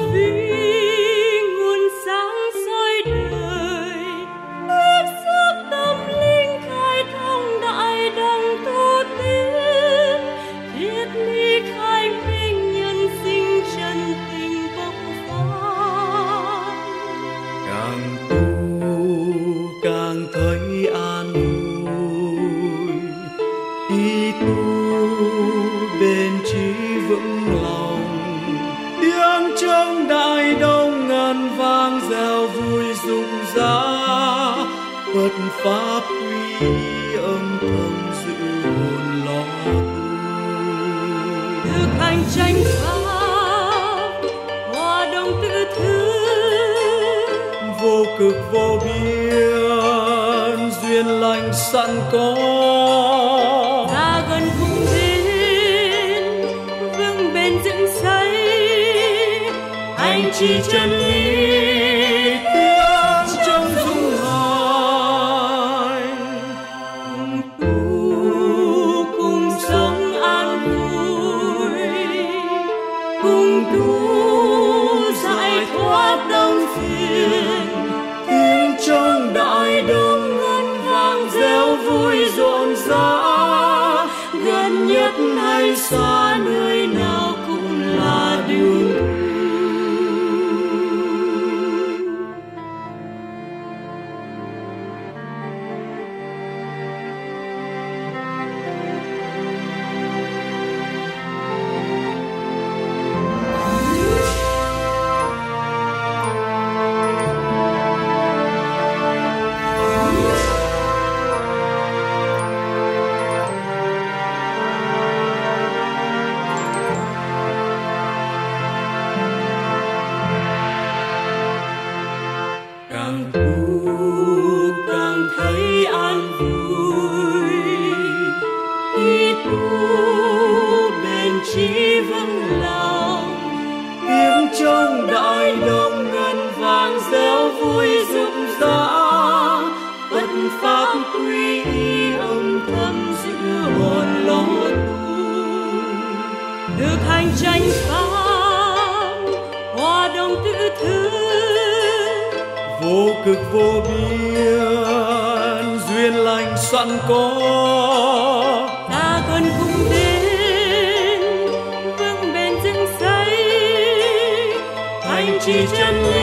ouvi. vang trong đại đông ngàn vang reo vui rụng ra. Phật pháp quy âm thầm dịu hồn lo thực hành tranh pháp hòa đồng tự thứ. Vô cực vô biên duyên lành sẵn có. Chỉ chân lý tiếng trong dung hành cùng tu cùng sống an vui, cùng tu giải thoát đông phiền. Tiếng trong đại đồng ngân vàng reo vui rộn rã, gần nhất hay xa nơi nào cũng là đường càng tu càng thấy an vui. Khi tu bền trí vững lòng, tiếng trong đại đồng ngân vàng reo vui rụng rã bất pháp quy y âm thầm giữ hồn lòng tu được hành tranh pháp cực vô biên duyên lành sẵn có. Ta cần cùng đến vững bền dựng xây anh chỉ chân lý